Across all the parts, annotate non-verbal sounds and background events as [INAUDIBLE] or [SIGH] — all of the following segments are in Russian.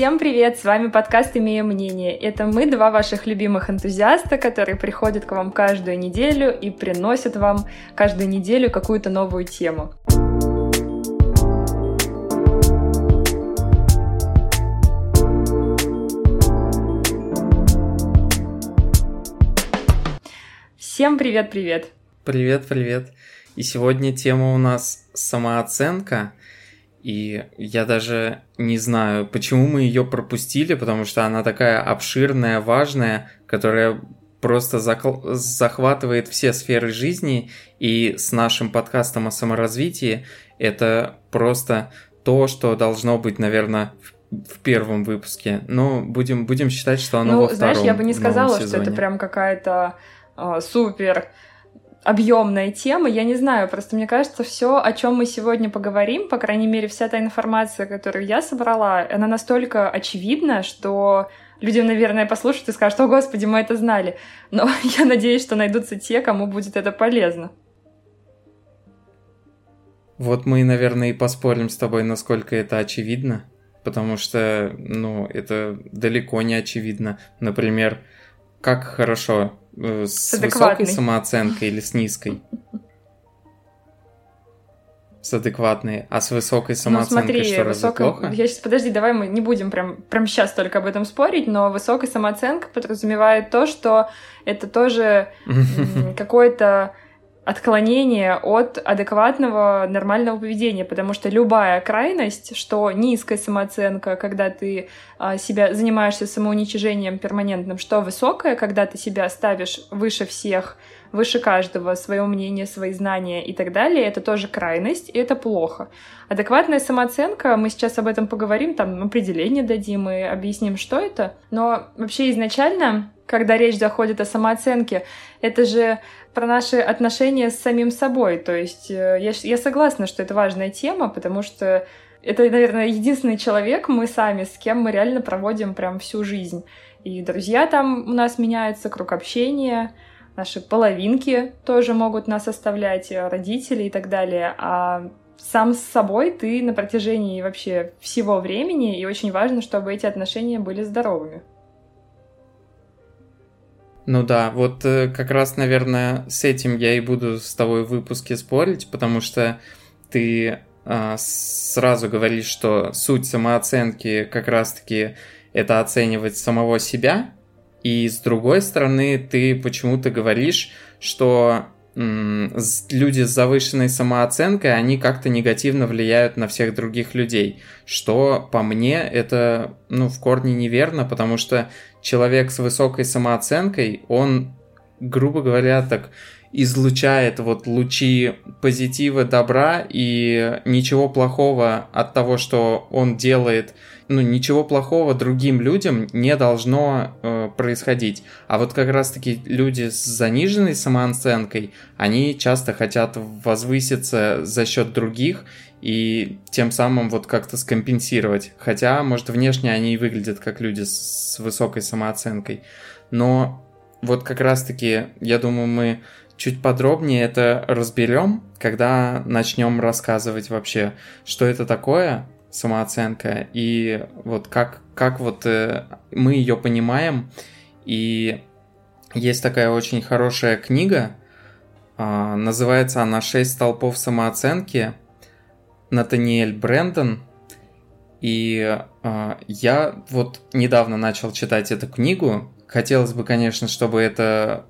Всем привет! С вами подкаст «Имея мнение». Это мы, два ваших любимых энтузиаста, которые приходят к вам каждую неделю и приносят вам каждую неделю какую-то новую тему. Всем привет-привет! Привет-привет! И сегодня тема у нас самооценка. И я даже не знаю, почему мы ее пропустили, потому что она такая обширная, важная, которая просто захватывает все сферы жизни. И с нашим подкастом о саморазвитии это просто то, что должно быть, наверное, в первом выпуске. Но будем, будем считать, что оно ну, во втором знаешь, я бы не сказала, что это прям какая-то э, супер объемная тема. Я не знаю, просто мне кажется, все, о чем мы сегодня поговорим, по крайней мере, вся та информация, которую я собрала, она настолько очевидна, что люди, наверное, послушают и скажут, о, господи, мы это знали. Но [LAUGHS] я надеюсь, что найдутся те, кому будет это полезно. Вот мы, наверное, и поспорим с тобой, насколько это очевидно, потому что, ну, это далеко не очевидно. Например, как хорошо Э, с, с высокой самооценкой или с низкой? С адекватной, а с высокой ну, самооценкой ну, смотри, что, высокая... плохо? Я сейчас, подожди, давай мы не будем прям, прям сейчас только об этом спорить, но высокая самооценка подразумевает то, что это тоже [LAUGHS] какое-то отклонение от адекватного нормального поведения, потому что любая крайность, что низкая самооценка, когда ты а, себя занимаешься самоуничижением перманентным, что высокая, когда ты себя ставишь выше всех, выше каждого, свое мнение, свои знания и так далее, это тоже крайность, и это плохо. Адекватная самооценка, мы сейчас об этом поговорим, там определение дадим и объясним, что это, но вообще изначально когда речь заходит о самооценке, это же про наши отношения с самим собой. То есть э, я, я согласна, что это важная тема, потому что это, наверное, единственный человек, мы сами, с кем мы реально проводим прям всю жизнь. И друзья там у нас меняются, круг общения, наши половинки тоже могут нас оставлять, э, родители и так далее. А сам с собой ты на протяжении вообще всего времени, и очень важно, чтобы эти отношения были здоровыми. Ну да, вот э, как раз, наверное, с этим я и буду с тобой в выпуске спорить, потому что ты э, сразу говоришь, что суть самооценки как раз-таки это оценивать самого себя, и с другой стороны ты почему-то говоришь, что люди с завышенной самооценкой, они как-то негативно влияют на всех других людей, что по мне это ну, в корне неверно, потому что человек с высокой самооценкой, он, грубо говоря, так излучает вот лучи позитива, добра, и ничего плохого от того, что он делает, ну, ничего плохого другим людям не должно э, происходить. А вот как раз-таки люди с заниженной самооценкой, они часто хотят возвыситься за счет других и тем самым вот как-то скомпенсировать. Хотя, может, внешне они и выглядят как люди с высокой самооценкой. Но вот как раз-таки, я думаю, мы чуть подробнее это разберем, когда начнем рассказывать вообще, что это такое самооценка и вот как, как вот э, мы ее понимаем. И есть такая очень хорошая книга, э, называется она «Шесть столпов самооценки», Натаниэль Брэндон. И э, я вот недавно начал читать эту книгу. Хотелось бы, конечно, чтобы это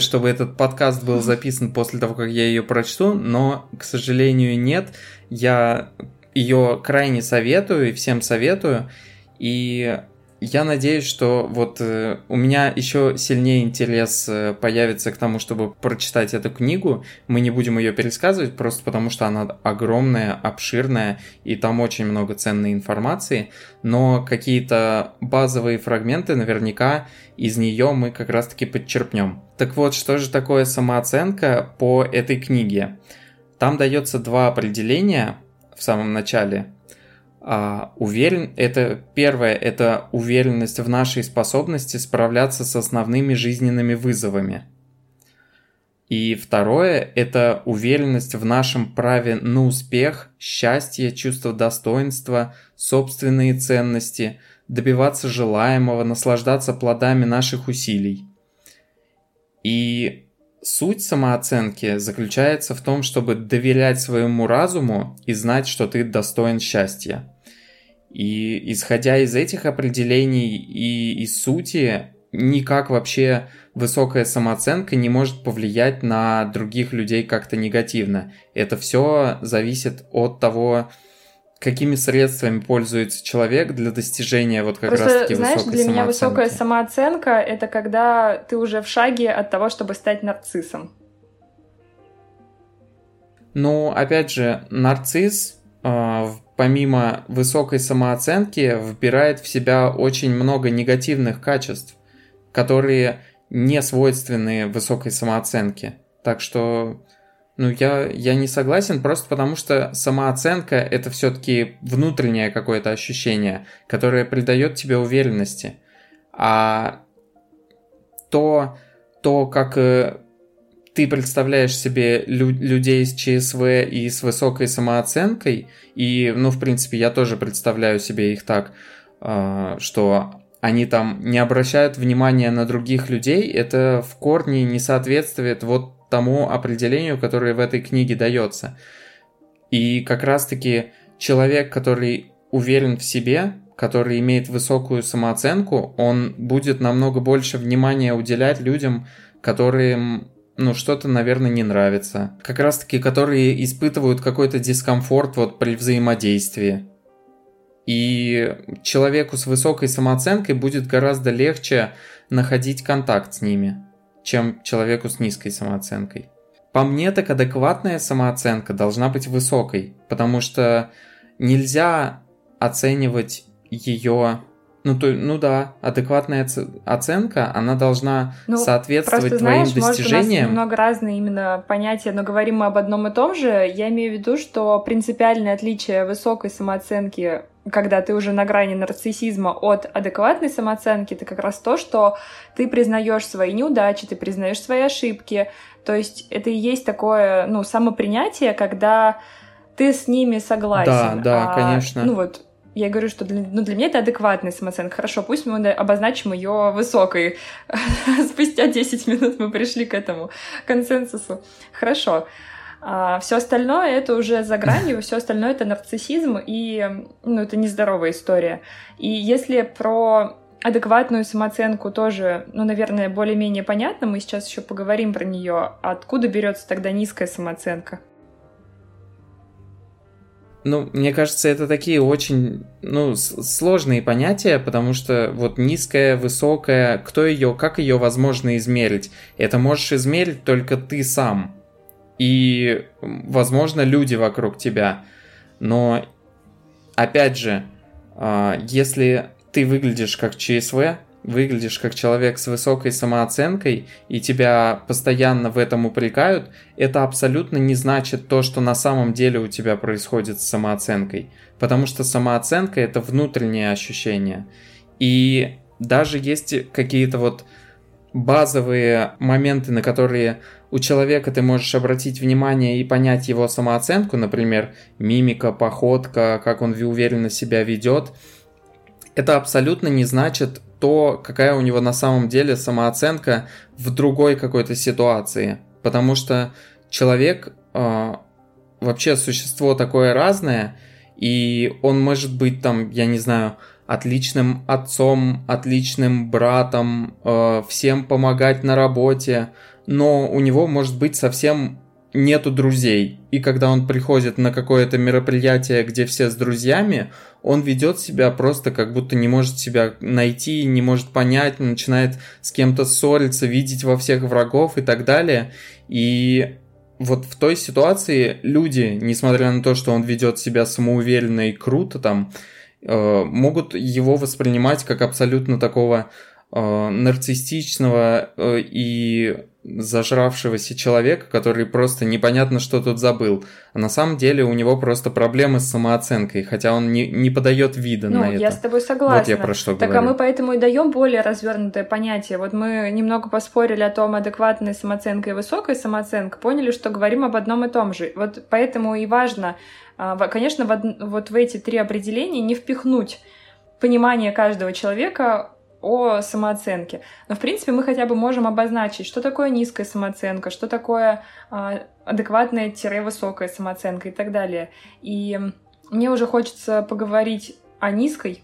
чтобы этот подкаст был записан после того, как я ее прочту, но, к сожалению, нет. Я ее крайне советую и всем советую. И я надеюсь, что вот э, у меня еще сильнее интерес э, появится к тому, чтобы прочитать эту книгу. Мы не будем ее пересказывать, просто потому что она огромная, обширная, и там очень много ценной информации. Но какие-то базовые фрагменты наверняка из нее мы как раз-таки подчерпнем. Так вот, что же такое самооценка по этой книге? Там дается два определения в самом начале – а, уверен, это первое, это уверенность в нашей способности справляться с основными жизненными вызовами. И второе – это уверенность в нашем праве на успех, счастье, чувство достоинства, собственные ценности, добиваться желаемого, наслаждаться плодами наших усилий. И суть самооценки заключается в том, чтобы доверять своему разуму и знать, что ты достоин счастья. И исходя из этих определений и из сути, никак вообще высокая самооценка не может повлиять на других людей как-то негативно. Это все зависит от того, какими средствами пользуется человек для достижения вот как Просто, раз таки знаешь, высокой для меня высокая самооценка — это когда ты уже в шаге от того, чтобы стать нарциссом. Ну, опять же, нарцисс э, помимо высокой самооценки вбирает в себя очень много негативных качеств которые не свойственны высокой самооценке. Так что, ну, я, я не согласен, просто потому что самооценка – это все-таки внутреннее какое-то ощущение, которое придает тебе уверенности. А то, то как э, ты представляешь себе лю- людей с ЧСВ и с высокой самооценкой, и, ну, в принципе, я тоже представляю себе их так, э, что они там не обращают внимания на других людей, это в корне не соответствует вот тому определению, которое в этой книге дается. И как раз-таки человек, который уверен в себе, который имеет высокую самооценку, он будет намного больше внимания уделять людям, которым ну, что-то, наверное, не нравится. Как раз-таки, которые испытывают какой-то дискомфорт вот при взаимодействии. И человеку с высокой самооценкой будет гораздо легче находить контакт с ними, чем человеку с низкой самооценкой. По мне, так адекватная самооценка должна быть высокой, потому что нельзя оценивать ее ну, то, ну да, адекватная оценка, она должна ну, соответствовать просто, твоим знаешь, достижениям. Может, у нас немного разные именно понятия, но говорим мы об одном и том же. Я имею в виду, что принципиальное отличие высокой самооценки когда ты уже на грани нарциссизма от адекватной самооценки, это как раз то, что ты признаешь свои неудачи, ты признаешь свои ошибки. То есть это и есть такое, ну, самопринятие, когда ты с ними согласен. Да, да, а, конечно. Ну вот, я говорю, что для, ну, для меня это адекватная самооценка. Хорошо, пусть мы обозначим ее высокой. [LAUGHS] Спустя 10 минут мы пришли к этому консенсусу. Хорошо. А все остальное это уже за гранью, все остальное это нарциссизм, и ну, это нездоровая история. И если про адекватную самооценку тоже, ну, наверное, более-менее понятно, мы сейчас еще поговорим про нее. Откуда берется тогда низкая самооценка? Ну, мне кажется, это такие очень, ну, сложные понятия, потому что вот низкая, высокая, кто ее, как ее возможно измерить? Это можешь измерить только ты сам и, возможно, люди вокруг тебя. Но, опять же, а, если ты выглядишь как ЧСВ, выглядишь как человек с высокой самооценкой, и тебя постоянно в этом упрекают, это абсолютно не значит то, что на самом деле у тебя происходит с самооценкой. Потому что самооценка это внутреннее ощущение. И даже есть какие-то вот базовые моменты, на которые у человека ты можешь обратить внимание и понять его самооценку, например, мимика, походка, как он уверенно себя ведет, это абсолютно не значит то, какая у него на самом деле самооценка в другой какой-то ситуации. Потому что человек э, вообще существо такое разное, и он может быть там, я не знаю, отличным отцом, отличным братом, э, всем помогать на работе, но у него может быть совсем нету друзей. И когда он приходит на какое-то мероприятие, где все с друзьями, он ведет себя просто как будто не может себя найти, не может понять, начинает с кем-то ссориться, видеть во всех врагов и так далее. И вот в той ситуации люди, несмотря на то, что он ведет себя самоуверенно и круто там, могут его воспринимать как абсолютно такого э, нарциссичного э, и зажравшегося человека, который просто непонятно, что тут забыл. А на самом деле у него просто проблемы с самооценкой, хотя он не, не подает вида ну, на это. я с тобой согласна. Вот я про что так, говорю. а мы поэтому и даем более развернутое понятие. Вот мы немного поспорили о том, адекватная самооценка и высокая самооценка, поняли, что говорим об одном и том же. Вот поэтому и важно, а, конечно, вот в эти три определения не впихнуть понимание каждого человека о самооценке. Но, в принципе, мы хотя бы можем обозначить, что такое низкая самооценка, что такое э, адекватная-высокая самооценка и так далее. И мне уже хочется поговорить о низкой.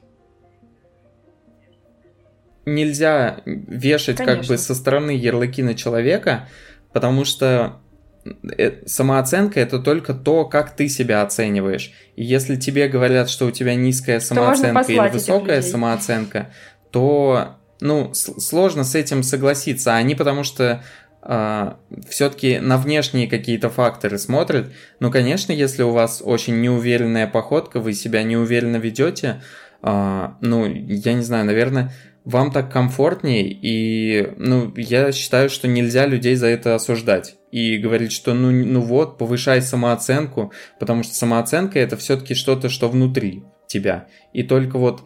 Нельзя вешать Конечно. как бы со стороны ярлыки на человека, потому что э, самооценка это только то, как ты себя оцениваешь. И если тебе говорят, что у тебя низкая самооценка или высокая самооценка, то, ну, сложно с этим согласиться. Они потому что Uh, все-таки на внешние какие-то факторы смотрят. Ну, конечно, если у вас очень неуверенная походка, вы себя неуверенно ведете, uh, ну, я не знаю, наверное, вам так комфортнее, и, ну, я считаю, что нельзя людей за это осуждать и говорить, что, ну, ну вот, повышай самооценку, потому что самооценка это все-таки что-то, что внутри тебя. И только вот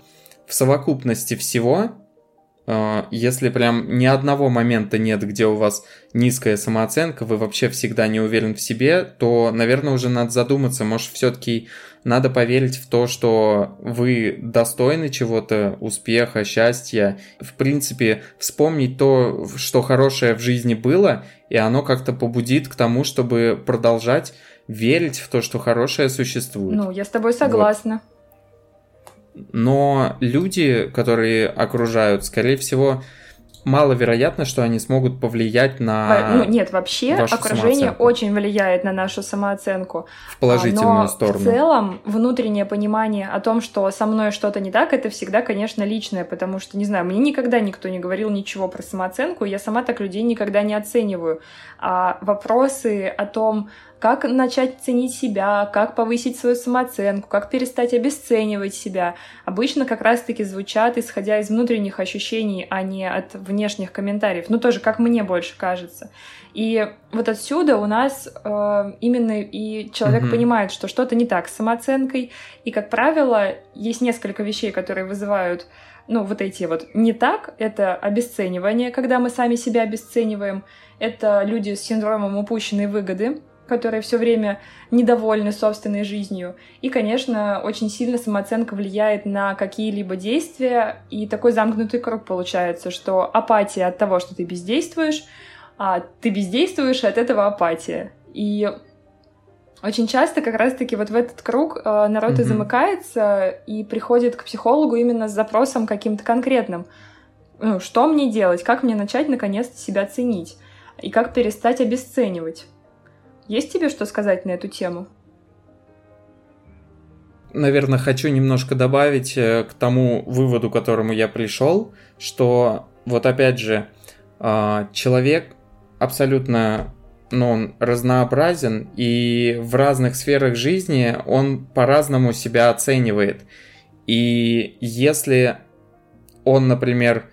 в совокупности всего, э, если прям ни одного момента нет, где у вас низкая самооценка, вы вообще всегда не уверен в себе, то, наверное, уже надо задуматься, может, все-таки надо поверить в то, что вы достойны чего-то, успеха, счастья. В принципе, вспомнить то, что хорошее в жизни было, и оно как-то побудит к тому, чтобы продолжать верить в то, что хорошее существует. Ну, я с тобой согласна. Вот но люди, которые окружают, скорее всего, маловероятно, что они смогут повлиять на. Ну нет, вообще окружение очень влияет на нашу самооценку. В положительную но сторону. В целом, внутреннее понимание о том, что со мной что-то не так, это всегда, конечно, личное, потому что, не знаю, мне никогда никто не говорил ничего про самооценку, я сама так людей никогда не оцениваю. А вопросы о том, как начать ценить себя, как повысить свою самооценку, как перестать обесценивать себя, обычно как раз-таки звучат, исходя из внутренних ощущений, а не от внешних комментариев. Ну, тоже, как мне больше кажется. И вот отсюда у нас э, именно и человек mm-hmm. понимает, что что-то не так с самооценкой. И, как правило, есть несколько вещей, которые вызывают ну, вот эти вот не так, это обесценивание, когда мы сами себя обесцениваем, это люди с синдромом упущенной выгоды, которые все время недовольны собственной жизнью. И, конечно, очень сильно самооценка влияет на какие-либо действия, и такой замкнутый круг получается, что апатия от того, что ты бездействуешь, а ты бездействуешь, и от этого апатия. И очень часто как раз-таки вот в этот круг э, народ mm-hmm. и замыкается и приходит к психологу именно с запросом каким-то конкретным. Ну, что мне делать? Как мне начать наконец-то себя ценить? И как перестать обесценивать? Есть тебе что сказать на эту тему? Наверное, хочу немножко добавить э, к тому выводу, к которому я пришел, что вот опять же, а, человек абсолютно ну, он разнообразен, и в разных сферах жизни он по-разному себя оценивает. И если он, например,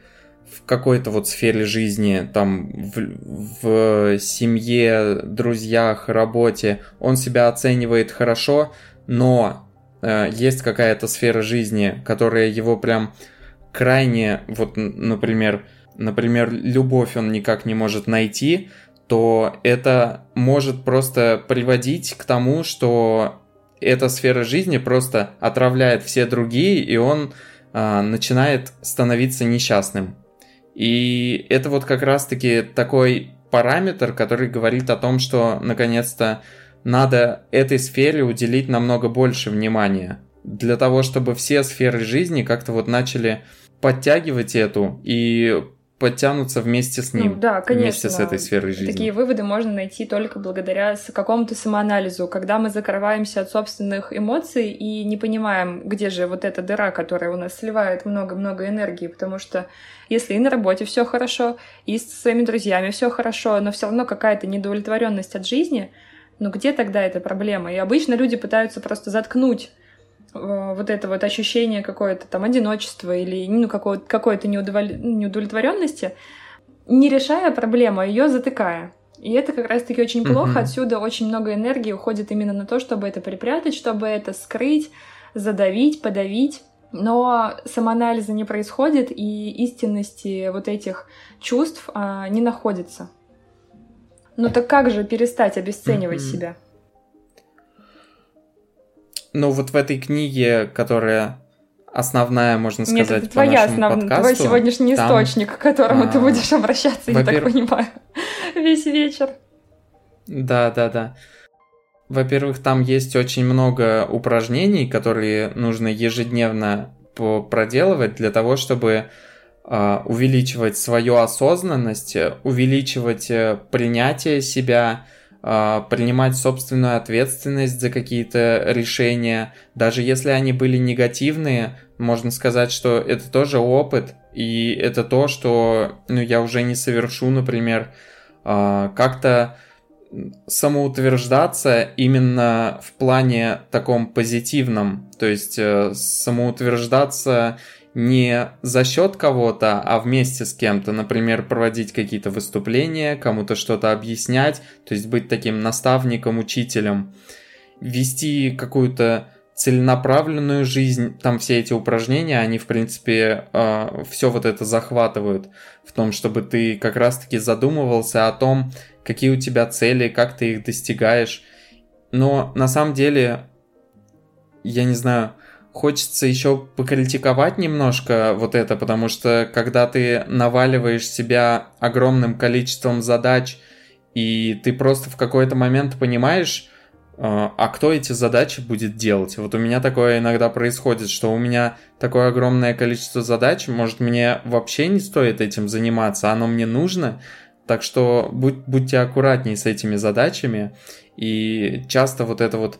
в какой-то вот сфере жизни, там, в, в семье, друзьях, работе, он себя оценивает хорошо, но э, есть какая-то сфера жизни, которая его прям крайне, вот, например, например, любовь он никак не может найти, то это может просто приводить к тому, что эта сфера жизни просто отравляет все другие, и он э, начинает становиться несчастным. И это вот как раз-таки такой параметр, который говорит о том, что наконец-то надо этой сфере уделить намного больше внимания. Для того, чтобы все сферы жизни как-то вот начали подтягивать эту и подтянутся вместе с ним. Ну, да, конечно. Вместе с этой сферой жизни. Такие выводы можно найти только благодаря какому-то самоанализу, когда мы закрываемся от собственных эмоций и не понимаем, где же вот эта дыра, которая у нас сливает много-много энергии, потому что если и на работе все хорошо, и с своими друзьями все хорошо, но все равно какая-то недовлетворенность от жизни, ну где тогда эта проблема? И обычно люди пытаются просто заткнуть вот это вот ощущение какое-то там одиночества или ну, какой-то неудовлетворенности, не решая проблему, а ее затыкая. И это как раз-таки очень плохо. Mm-hmm. Отсюда очень много энергии уходит именно на то, чтобы это припрятать, чтобы это скрыть, задавить, подавить. Но самоанализа не происходит, и истинности вот этих чувств а, не находится. Ну так как же перестать обесценивать mm-hmm. себя? Ну вот в этой книге, которая основная, можно сказать, Нет, это по твоя основ... подкасту, твой сегодняшний там... источник, к которому а... ты будешь обращаться, я так понимаю, [LAUGHS] весь вечер. Да, да, да. Во-первых, там есть очень много упражнений, которые нужно ежедневно проделывать для того, чтобы э, увеличивать свою осознанность, увеличивать э, принятие себя, принимать собственную ответственность за какие-то решения, даже если они были негативные, можно сказать, что это тоже опыт, и это то, что ну, я уже не совершу, например, а, как-то самоутверждаться именно в плане таком позитивном, то есть э, самоутверждаться не за счет кого-то, а вместе с кем-то, например, проводить какие-то выступления, кому-то что-то объяснять, то есть быть таким наставником, учителем, вести какую-то целенаправленную жизнь, там все эти упражнения, они, в принципе, э, все вот это захватывают в том, чтобы ты как раз-таки задумывался о том, какие у тебя цели, как ты их достигаешь. Но на самом деле, я не знаю, хочется еще покритиковать немножко вот это, потому что когда ты наваливаешь себя огромным количеством задач, и ты просто в какой-то момент понимаешь, а, а кто эти задачи будет делать? Вот у меня такое иногда происходит, что у меня такое огромное количество задач, может мне вообще не стоит этим заниматься, оно мне нужно, так что будь, будьте аккуратнее с этими задачами, и часто вот это вот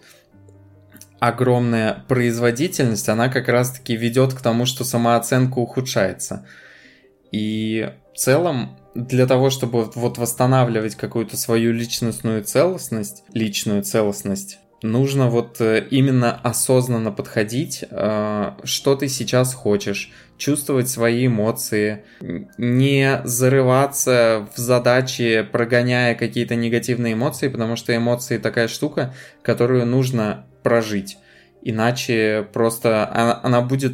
огромная производительность, она как раз-таки ведет к тому, что самооценка ухудшается. И в целом, для того, чтобы вот восстанавливать какую-то свою личностную целостность, личную целостность, нужно вот э, именно осознанно подходить, э, что ты сейчас хочешь, чувствовать свои эмоции, не зарываться в задачи, прогоняя какие-то негативные эмоции, потому что эмоции такая штука, которую нужно прожить. Иначе просто она, она будет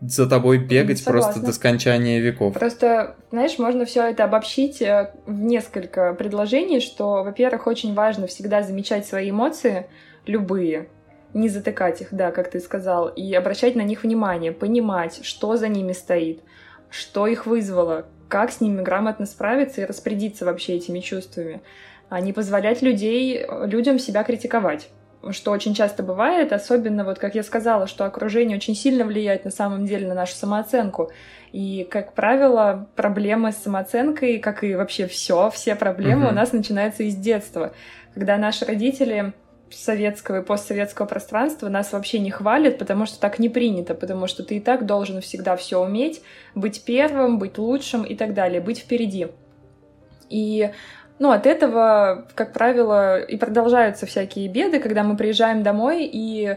за тобой бегать Согласна. просто до скончания веков. Просто, знаешь, можно все это обобщить э, в несколько предложений, что, во-первых, очень важно всегда замечать свои эмоции, любые, не затыкать их, да, как ты сказал, и обращать на них внимание, понимать, что за ними стоит, что их вызвало, как с ними грамотно справиться и распорядиться вообще этими чувствами, а не позволять людей, людям себя критиковать что очень часто бывает, особенно вот, как я сказала, что окружение очень сильно влияет на самом деле на нашу самооценку. И, как правило, проблемы с самооценкой, как и вообще все, все проблемы угу. у нас начинаются из детства, когда наши родители советского и постсоветского пространства нас вообще не хвалят, потому что так не принято, потому что ты и так должен всегда все уметь, быть первым, быть лучшим и так далее, быть впереди. И ну, от этого, как правило, и продолжаются всякие беды, когда мы приезжаем домой и,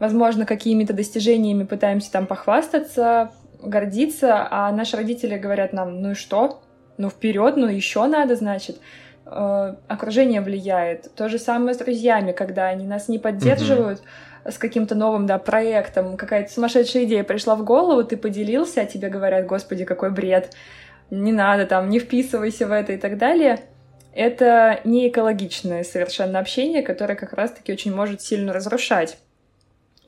возможно, какими-то достижениями пытаемся там похвастаться, гордиться, а наши родители говорят нам, ну и что? Ну вперед, ну еще надо, значит. Э, окружение влияет. То же самое с друзьями, когда они нас не поддерживают с каким-то новым, да, проектом, какая-то сумасшедшая идея пришла в голову, ты поделился, а тебе говорят, господи, какой бред, не надо там, не вписывайся в это и так далее это не экологичное совершенно общение, которое как раз-таки очень может сильно разрушать.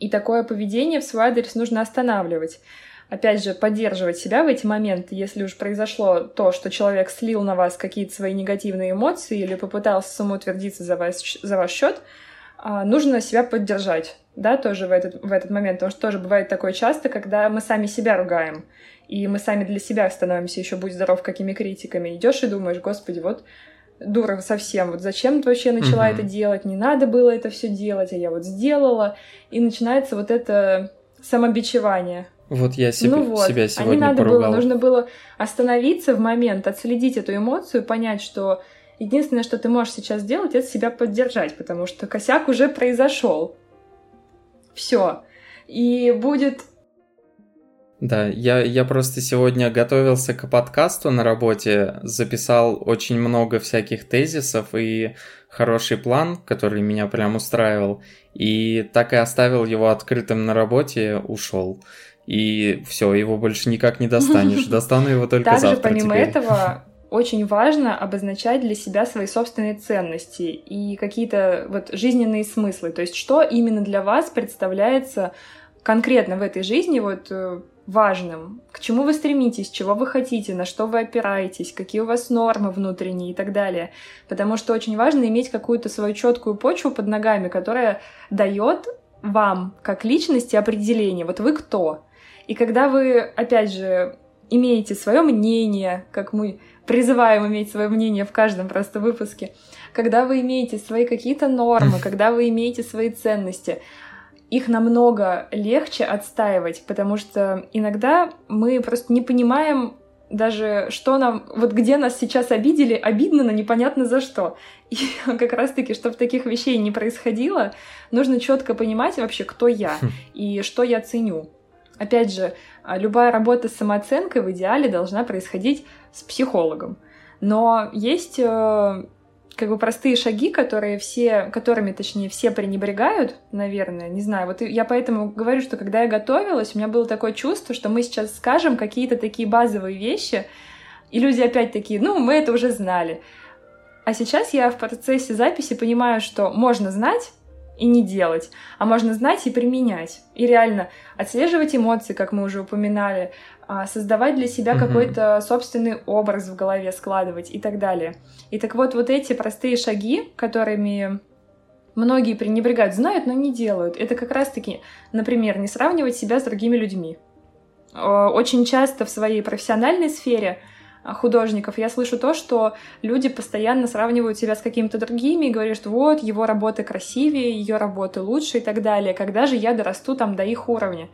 И такое поведение в свой адрес нужно останавливать. Опять же, поддерживать себя в эти моменты, если уж произошло то, что человек слил на вас какие-то свои негативные эмоции или попытался самоутвердиться за, вас, за ваш счет, а, нужно себя поддержать, да, тоже в этот, в этот момент, потому что тоже бывает такое часто, когда мы сами себя ругаем, и мы сами для себя становимся еще будь здоров какими критиками. Идешь и думаешь, господи, вот дура совсем, вот зачем ты вообще начала угу. это делать, не надо было это все делать, а я вот сделала, и начинается вот это самобичевание. Вот я себе, ну вот, себя сегодня а не надо поругал. было, нужно было остановиться в момент, отследить эту эмоцию, понять, что единственное, что ты можешь сейчас сделать, это себя поддержать, потому что косяк уже произошел. Все. и будет да, я, я просто сегодня готовился к подкасту на работе, записал очень много всяких тезисов и хороший план, который меня прям устраивал, и так и оставил его открытым на работе, ушел. И все, его больше никак не достанешь. [LAUGHS] Достану его только Также, завтра помимо теперь. этого, [LAUGHS] очень важно обозначать для себя свои собственные ценности и какие-то вот жизненные смыслы. То есть, что именно для вас представляется конкретно в этой жизни, вот э, важным, к чему вы стремитесь, чего вы хотите, на что вы опираетесь, какие у вас нормы внутренние и так далее. Потому что очень важно иметь какую-то свою четкую почву под ногами, которая дает вам, как личности, определение. Вот вы кто? И когда вы, опять же, имеете свое мнение, как мы призываем иметь свое мнение в каждом просто выпуске, когда вы имеете свои какие-то нормы, когда вы имеете свои ценности, их намного легче отстаивать, потому что иногда мы просто не понимаем даже, что нам, вот где нас сейчас обидели, обидно, но непонятно за что. И [LAUGHS] как раз-таки, чтобы таких вещей не происходило, нужно четко понимать вообще, кто я хм. и что я ценю. Опять же, а, любая работа с самооценкой в идеале должна происходить с психологом. Но есть э, как бы простые шаги, которые все, которыми, точнее, все пренебрегают, наверное, не знаю. Вот я поэтому говорю, что когда я готовилась, у меня было такое чувство, что мы сейчас скажем какие-то такие базовые вещи, и люди опять такие, ну, мы это уже знали. А сейчас я в процессе записи понимаю, что можно знать, и не делать, а можно знать и применять. И реально отслеживать эмоции, как мы уже упоминали, создавать для себя mm-hmm. какой-то собственный образ в голове, складывать и так далее. И так вот, вот эти простые шаги, которыми многие пренебрегают, знают, но не делают, это как раз-таки, например, не сравнивать себя с другими людьми. Очень часто в своей профессиональной сфере художников, я слышу то, что люди постоянно сравнивают себя с какими-то другими и говорят, что вот, его работы красивее, ее работы лучше и так далее. Когда же я дорасту там до их уровня?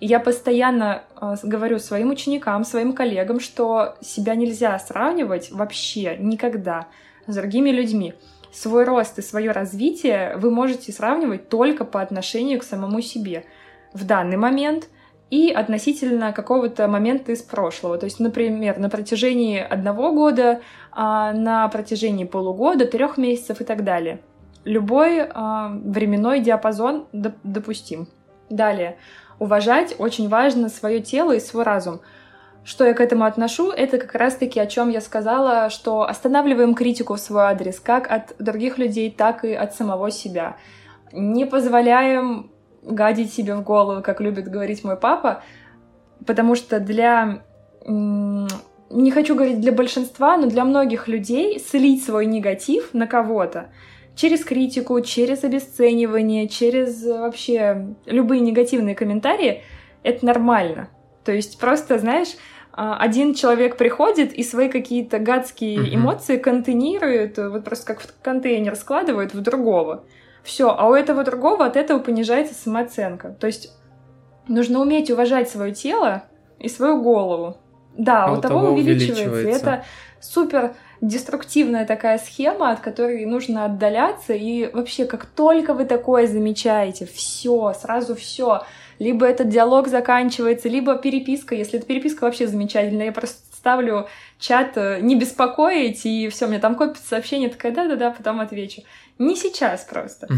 Я постоянно э, говорю своим ученикам, своим коллегам, что себя нельзя сравнивать вообще никогда с другими людьми. Свой рост и свое развитие вы можете сравнивать только по отношению к самому себе в данный момент — и относительно какого-то момента из прошлого. То есть, например, на протяжении одного года, а на протяжении полугода, трех месяцев и так далее. Любой а, временной диапазон допустим. Далее. Уважать очень важно свое тело и свой разум. Что я к этому отношу, это как раз-таки о чем я сказала, что останавливаем критику в свой адрес, как от других людей, так и от самого себя. Не позволяем гадить себе в голову, как любит говорить мой папа, потому что для не хочу говорить для большинства, но для многих людей слить свой негатив на кого-то через критику, через обесценивание, через вообще любые негативные комментарии, это нормально. То есть просто, знаешь, а, один человек приходит и свои какие-то гадские mm-hmm. эмоции контейнирует, вот просто как в контейнер складывает в другого. Все, а у этого другого от этого понижается самооценка. То есть нужно уметь уважать свое тело и свою голову. Да, а у, у того, того увеличивается. увеличивается. Это супер деструктивная такая схема, от которой нужно отдаляться. И вообще, как только вы такое замечаете, все, сразу все. Либо этот диалог заканчивается, либо переписка. Если это переписка, вообще замечательно. Я просто ставлю чат э, не беспокоить, и все, мне там копится сообщение, такая, да-да-да, потом отвечу. Не сейчас просто.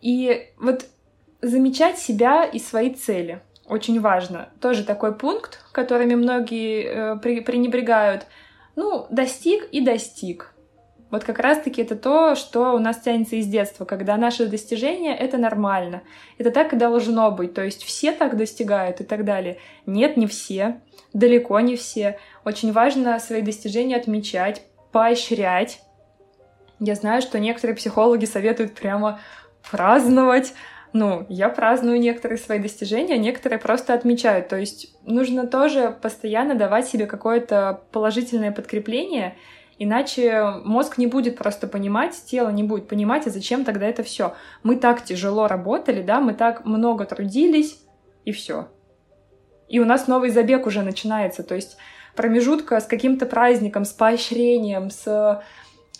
И вот замечать себя и свои цели очень важно. Тоже такой пункт, которыми многие э, пренебрегают. Ну, достиг и достиг. Вот как раз-таки это то, что у нас тянется из детства, когда наши достижения — это нормально. Это так и должно быть. То есть все так достигают и так далее. Нет, не все. Далеко не все. Очень важно свои достижения отмечать, поощрять. Я знаю, что некоторые психологи советуют прямо праздновать. Ну, я праздную некоторые свои достижения, а некоторые просто отмечают. То есть нужно тоже постоянно давать себе какое-то положительное подкрепление, иначе мозг не будет просто понимать, тело не будет понимать, а зачем тогда это все. Мы так тяжело работали, да, мы так много трудились, и все. И у нас новый забег уже начинается, то есть промежутка с каким-то праздником, с поощрением, с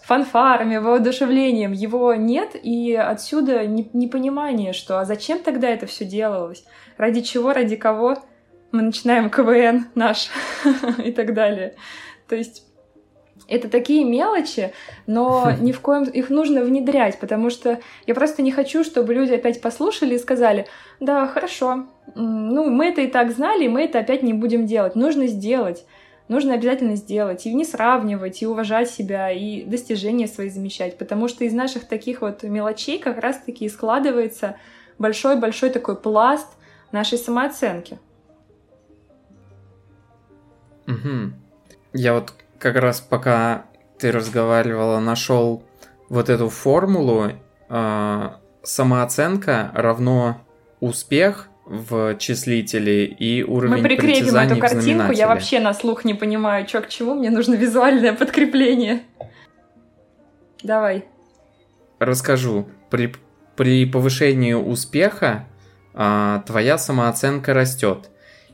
фанфарами, воодушевлением. Его нет, и отсюда непонимание, что а зачем тогда это все делалось? Ради чего, ради кого? Мы начинаем КВН наш [LAUGHS] и так далее. То есть это такие мелочи, но [LAUGHS] ни в коем их нужно внедрять, потому что я просто не хочу, чтобы люди опять послушали и сказали, да, хорошо, ну мы это и так знали, мы это опять не будем делать. Нужно сделать, нужно обязательно сделать, и не сравнивать, и уважать себя, и достижения свои замечать, потому что из наших таких вот мелочей как раз-таки складывается большой-большой такой пласт нашей самооценки. Угу. Я вот как раз пока ты разговаривала, нашел вот эту формулу э, самооценка равно успех в числителе и уровень Мы прикрепим эту картинку, я вообще на слух не понимаю, что к чему, мне нужно визуальное подкрепление. Давай. Расскажу. При, при повышении успеха а, твоя самооценка растет.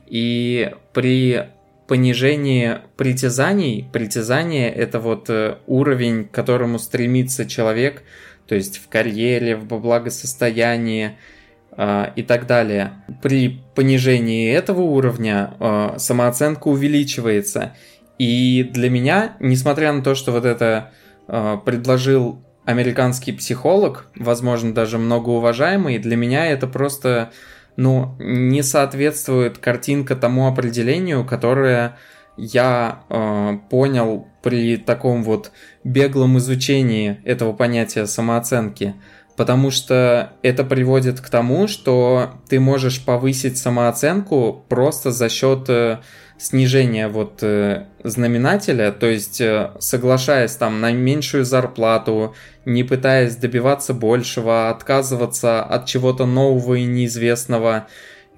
И при понижении притязаний, притязание это вот э, уровень, к которому стремится человек, то есть в карьере, в благосостоянии и так далее. При понижении этого уровня э, самооценка увеличивается. И для меня, несмотря на то, что вот это э, предложил американский психолог, возможно, даже многоуважаемый, для меня это просто ну, не соответствует картинка тому определению, которое я э, понял при таком вот беглом изучении этого понятия самооценки. Потому что это приводит к тому, что ты можешь повысить самооценку просто за счет э, снижения вот э, знаменателя, то есть э, соглашаясь там на меньшую зарплату, не пытаясь добиваться большего, отказываться от чего-то нового и неизвестного,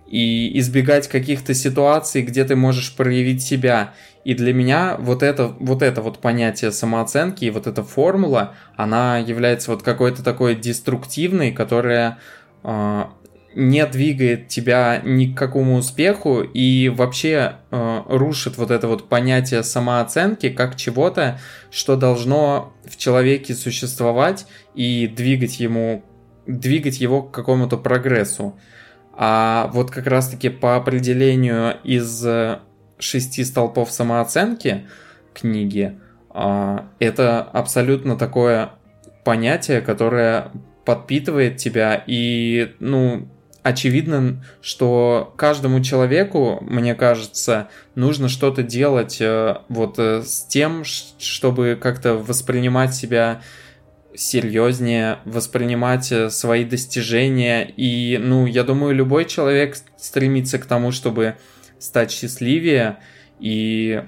и избегать каких-то ситуаций, где ты можешь проявить себя. И для меня вот это, вот это вот понятие самооценки и вот эта формула, она является вот какой-то такой деструктивной, которая э, не двигает тебя ни к какому успеху и вообще э, рушит вот это вот понятие самооценки как чего-то, что должно в человеке существовать и двигать ему двигать его к какому-то прогрессу. А вот как раз-таки по определению из шести столпов самооценки книги, э, это абсолютно такое понятие, которое подпитывает тебя и, ну, очевидно, что каждому человеку, мне кажется, нужно что-то делать э, вот э, с тем, чтобы как-то воспринимать себя серьезнее, воспринимать э, свои достижения. И, ну, я думаю, любой человек стремится к тому, чтобы стать счастливее. И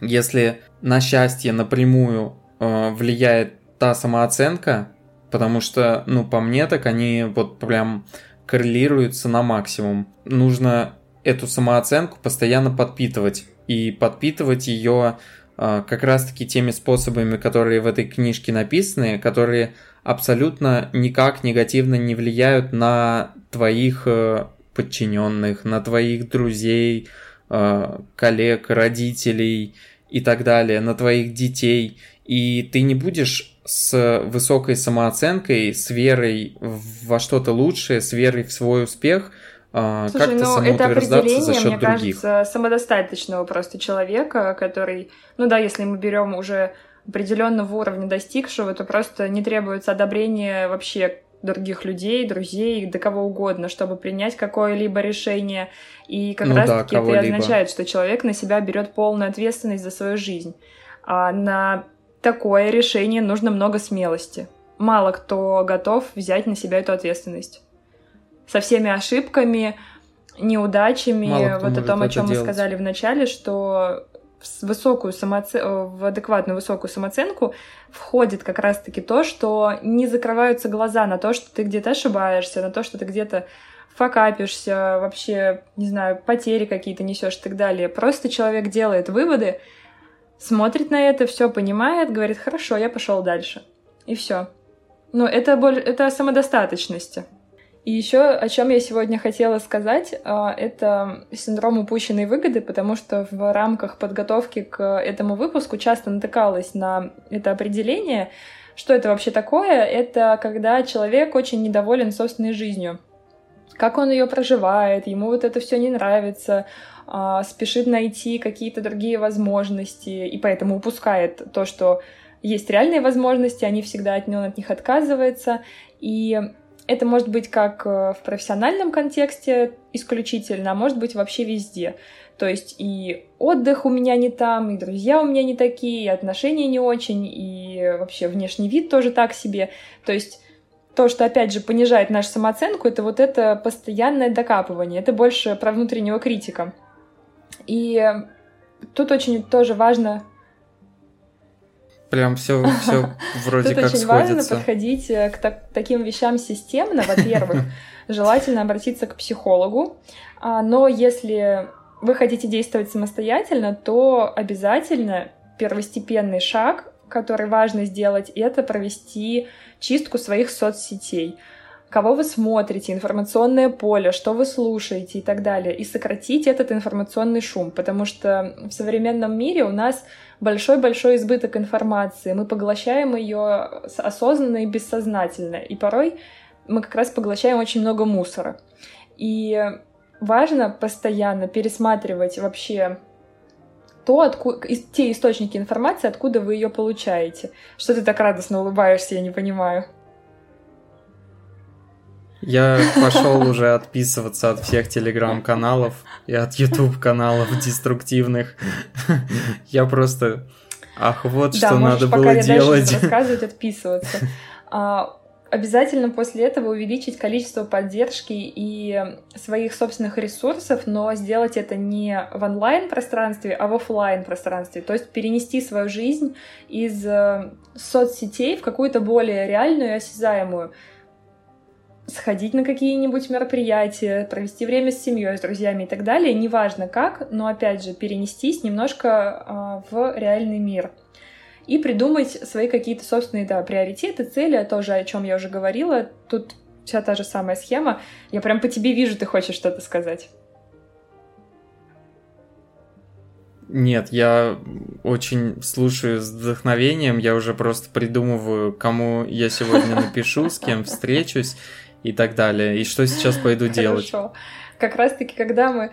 если на счастье напрямую э, влияет та самооценка, потому что, ну, по мне, так они вот прям коррелируются на максимум. Нужно эту самооценку постоянно подпитывать. И подпитывать ее э, как раз-таки теми способами, которые в этой книжке написаны, которые абсолютно никак негативно не влияют на твоих э, подчиненных, на твоих друзей, э, коллег, родителей и так далее, на твоих детей. И ты не будешь с высокой самооценкой, с верой во что-то лучшее, с верой в свой успех, а, Слушай, как-то ну, это определение, мне других. кажется, самодостаточного просто человека, который, ну да, если мы берем уже определенного уровня достигшего, то просто не требуется одобрение вообще других людей, друзей, до кого угодно, чтобы принять какое-либо решение. И как ну раз-таки да, это и означает, что человек на себя берет полную ответственность за свою жизнь. А на такое решение нужно много смелости. Мало кто готов взять на себя эту ответственность. Со всеми ошибками, неудачами, вот о том, о чем мы сказали в начале, что в высокую самооце... в адекватную высокую самооценку входит как раз-таки то, что не закрываются глаза на то, что ты где-то ошибаешься, на то, что ты где-то факапишься, вообще, не знаю, потери какие-то несешь и так далее. Просто человек делает выводы, смотрит на это, все понимает, говорит, хорошо, я пошел дальше. И все. Ну, это, боль... это самодостаточности. И еще о чем я сегодня хотела сказать, а, это синдром упущенной выгоды, потому что в рамках подготовки к этому выпуску часто натыкалась на это определение. Что это вообще такое? Это когда человек очень недоволен собственной жизнью. Как он ее проживает, ему вот это все не нравится, а, спешит найти какие-то другие возможности, и поэтому упускает то, что есть реальные возможности, они всегда от него от них отказывается. И это может быть как э, в профессиональном контексте исключительно, а может быть вообще везде. То есть и отдых у меня не там, и друзья у меня не такие, и отношения не очень, и вообще внешний вид тоже так себе. То есть то, что, опять же, понижает нашу самооценку, это вот это постоянное докапывание. Это больше про внутреннего критика. И тут очень тоже важно Прям все, все [LAUGHS] вроде Тут как очень важно подходить э, к так, таким вещам системно. Во-первых, [LAUGHS] желательно обратиться к психологу. А, но если вы хотите действовать самостоятельно, то обязательно первостепенный шаг, который важно сделать, это провести чистку своих соцсетей кого вы смотрите, информационное поле, что вы слушаете и так далее, и сократить этот информационный шум, потому что в современном мире у нас большой-большой избыток информации, мы поглощаем ее осознанно и бессознательно, и порой мы как раз поглощаем очень много мусора. И важно постоянно пересматривать вообще то, откуда, те источники информации, откуда вы ее получаете. Что ты так радостно улыбаешься, я не понимаю. Я пошел уже отписываться от всех телеграм-каналов и от YouTube-каналов деструктивных. Я просто... Ах, вот да, что надо было я делать. рассказывать, отписываться. А, обязательно после этого увеличить количество поддержки и своих собственных ресурсов, но сделать это не в онлайн-пространстве, а в офлайн пространстве. То есть перенести свою жизнь из э, соцсетей в какую-то более реальную и осязаемую сходить на какие-нибудь мероприятия, провести время с семьей, с друзьями и так далее, неважно как, но опять же перенестись немножко э, в реальный мир и придумать свои какие-то собственные да, приоритеты, цели, тоже о чем я уже говорила. Тут вся та же самая схема. Я прям по тебе вижу, ты хочешь что-то сказать. Нет, я очень слушаю с вдохновением, я уже просто придумываю, кому я сегодня напишу, с кем встречусь и так далее. И что сейчас пойду делать. Хорошо. Как раз-таки, когда мы...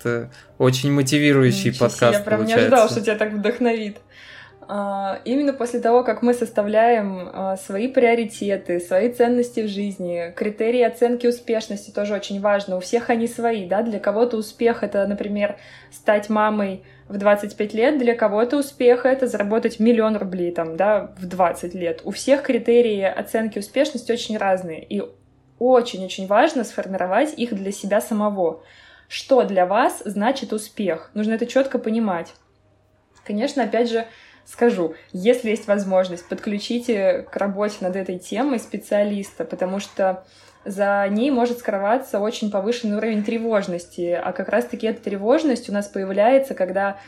Это очень мотивирующий Ничего подкаст, Я прям получается. не ожидал, что тебя так вдохновит. А, именно после того, как мы составляем а, свои приоритеты, свои ценности в жизни, критерии оценки успешности тоже очень важно. У всех они свои, да, для кого-то успех — это, например, стать мамой в 25 лет, для кого-то успех — это заработать миллион рублей, там, да, в 20 лет. У всех критерии оценки успешности очень разные, и очень-очень важно сформировать их для себя самого. Что для вас значит успех? Нужно это четко понимать. Конечно, опять же, скажу, если есть возможность, подключите к работе над этой темой специалиста, потому что за ней может скрываться очень повышенный уровень тревожности. А как раз-таки эта тревожность у нас появляется, когда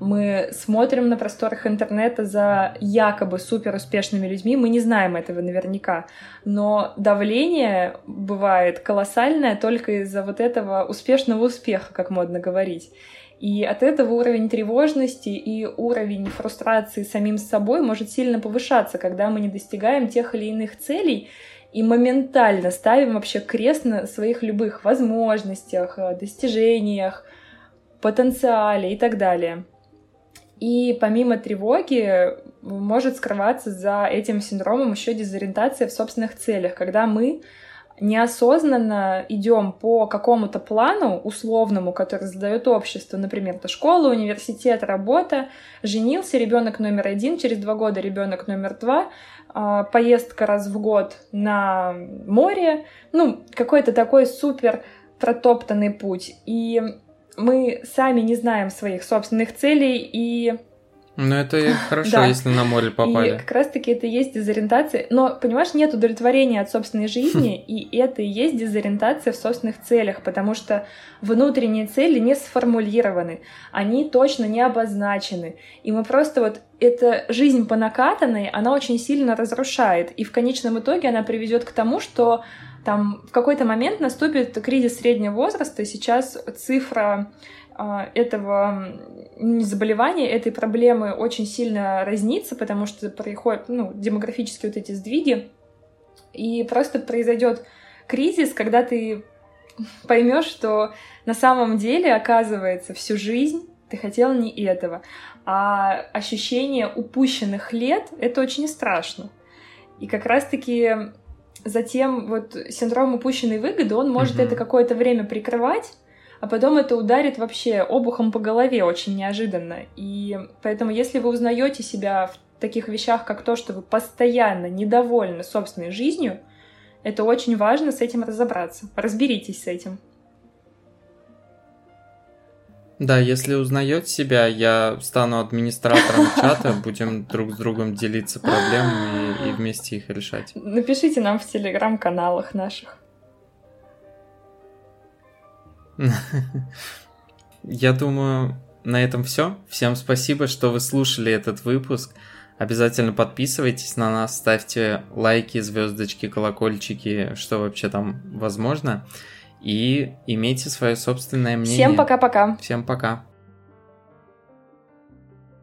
мы смотрим на просторах интернета за якобы супер успешными людьми, мы не знаем этого наверняка, но давление бывает колоссальное только из-за вот этого успешного успеха, как модно говорить. И от этого уровень тревожности и уровень фрустрации самим собой может сильно повышаться, когда мы не достигаем тех или иных целей и моментально ставим вообще крест на своих любых возможностях, э, достижениях, потенциале и так далее. И помимо тревоги может скрываться за этим синдромом еще дезориентация в собственных целях, когда мы неосознанно идем по какому-то плану условному, который задает общество, например, это школа, университет, работа, женился ребенок номер один, через два года ребенок номер два, а, поездка раз в год на море, ну, какой-то такой супер протоптанный путь. И мы сами не знаем своих собственных целей и ну, это [LAUGHS] хорошо, да. если на море попали. И как раз-таки это и есть дезориентация. Но, понимаешь, нет удовлетворения от собственной жизни, [LAUGHS] и это и есть дезориентация в собственных целях, потому что внутренние цели не сформулированы, они точно не обозначены. И мы просто вот эта жизнь по накатанной, она очень сильно разрушает. И в конечном итоге она приведет к тому, что там в какой-то момент наступит кризис среднего возраста, и сейчас цифра этого заболевания, этой проблемы очень сильно разнится, потому что происходят ну, демографические вот эти сдвиги, и просто произойдет кризис, когда ты [LAUGHS] поймешь, что на самом деле, оказывается, всю жизнь ты хотел не этого. А ощущение упущенных лет — это очень страшно. И как раз-таки затем вот синдром упущенной выгоды, он может mm-hmm. это какое-то время прикрывать, а потом это ударит вообще обухом по голове очень неожиданно. И поэтому, если вы узнаете себя в таких вещах, как то, что вы постоянно недовольны собственной жизнью, это очень важно с этим разобраться. Разберитесь с этим. Да, если узнаете себя, я стану администратором [LAUGHS] чата, будем друг с другом делиться проблемами и вместе их решать. Напишите нам в телеграм-каналах наших. [LAUGHS] Я думаю, на этом все. Всем спасибо, что вы слушали этот выпуск. Обязательно подписывайтесь на нас, ставьте лайки, звездочки, колокольчики, что вообще там возможно. И имейте свое собственное мнение. Всем пока-пока. Всем пока.